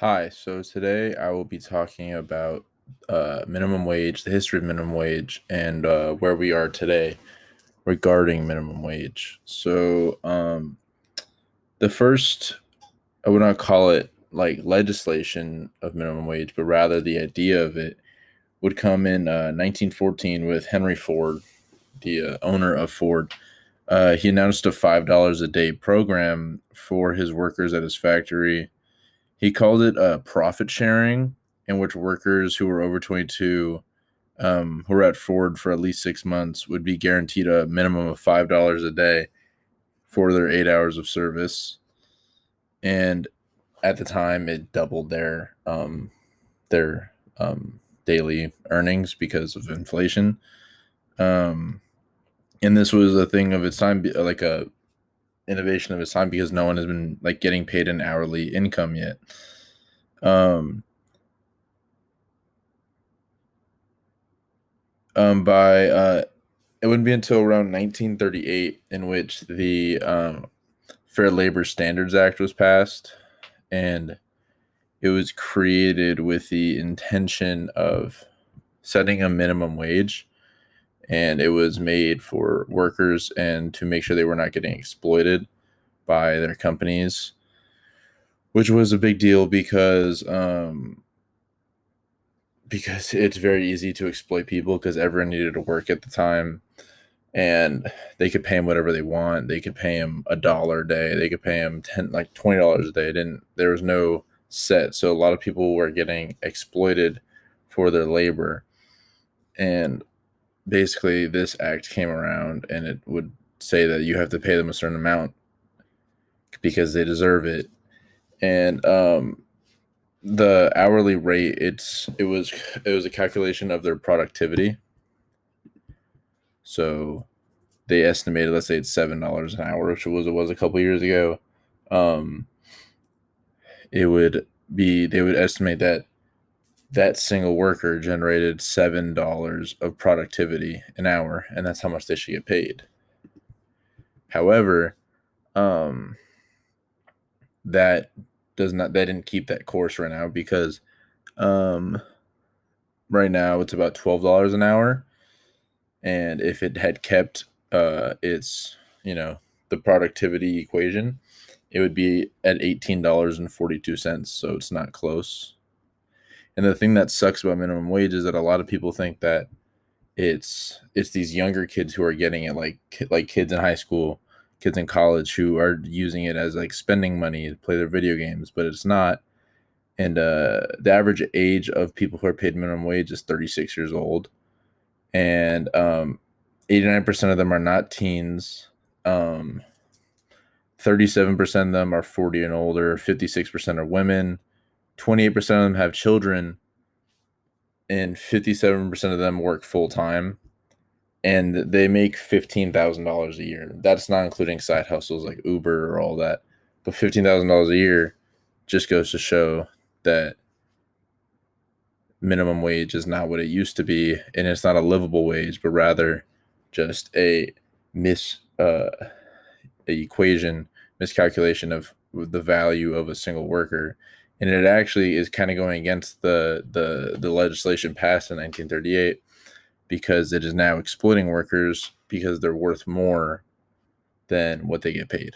Hi, so today I will be talking about uh, minimum wage, the history of minimum wage, and uh, where we are today regarding minimum wage. So, um, the first, I would not call it like legislation of minimum wage, but rather the idea of it would come in uh, 1914 with Henry Ford, the uh, owner of Ford. Uh, he announced a $5 a day program for his workers at his factory he called it uh, profit sharing, in which workers who were over 22, um, who were at Ford for at least six months, would be guaranteed a minimum of $5 a day for their eight hours of service. And at the time, it doubled their um, their um, daily earnings because of inflation. Um, and this was a thing of its time, like a innovation of his time because no one has been like getting paid an hourly income yet. Um, um, by uh, it wouldn't be until around 1938 in which the um, Fair Labor Standards Act was passed, and it was created with the intention of setting a minimum wage and it was made for workers and to make sure they were not getting exploited by their companies, which was a big deal because um, because it's very easy to exploit people because everyone needed to work at the time and they could pay them whatever they want. They could pay them a dollar a day. They could pay them ten like twenty dollars a day. didn't there was no set, so a lot of people were getting exploited for their labor, and basically this act came around and it would say that you have to pay them a certain amount because they deserve it. And um the hourly rate it's it was it was a calculation of their productivity. So they estimated let's say it's seven dollars an hour which was it was a couple years ago. Um it would be they would estimate that that single worker generated seven dollars of productivity an hour, and that's how much they should get paid. However, um, that does not they didn't keep that course right now because um, right now it's about twelve dollars an hour, and if it had kept uh, its you know the productivity equation, it would be at eighteen dollars and forty two cents. So it's not close and the thing that sucks about minimum wage is that a lot of people think that it's it's these younger kids who are getting it like like kids in high school, kids in college who are using it as like spending money to play their video games, but it's not. And uh, the average age of people who are paid minimum wage is 36 years old, and um, 89% of them are not teens. Um, 37% of them are 40 and older. 56% are women. 28% of them have children and 57% of them work full time and they make $15,000 a year. That's not including side hustles like Uber or all that. But $15,000 a year just goes to show that minimum wage is not what it used to be and it's not a livable wage but rather just a mis uh, a equation miscalculation of the value of a single worker and it actually is kind of going against the the the legislation passed in 1938 because it is now exploiting workers because they're worth more than what they get paid.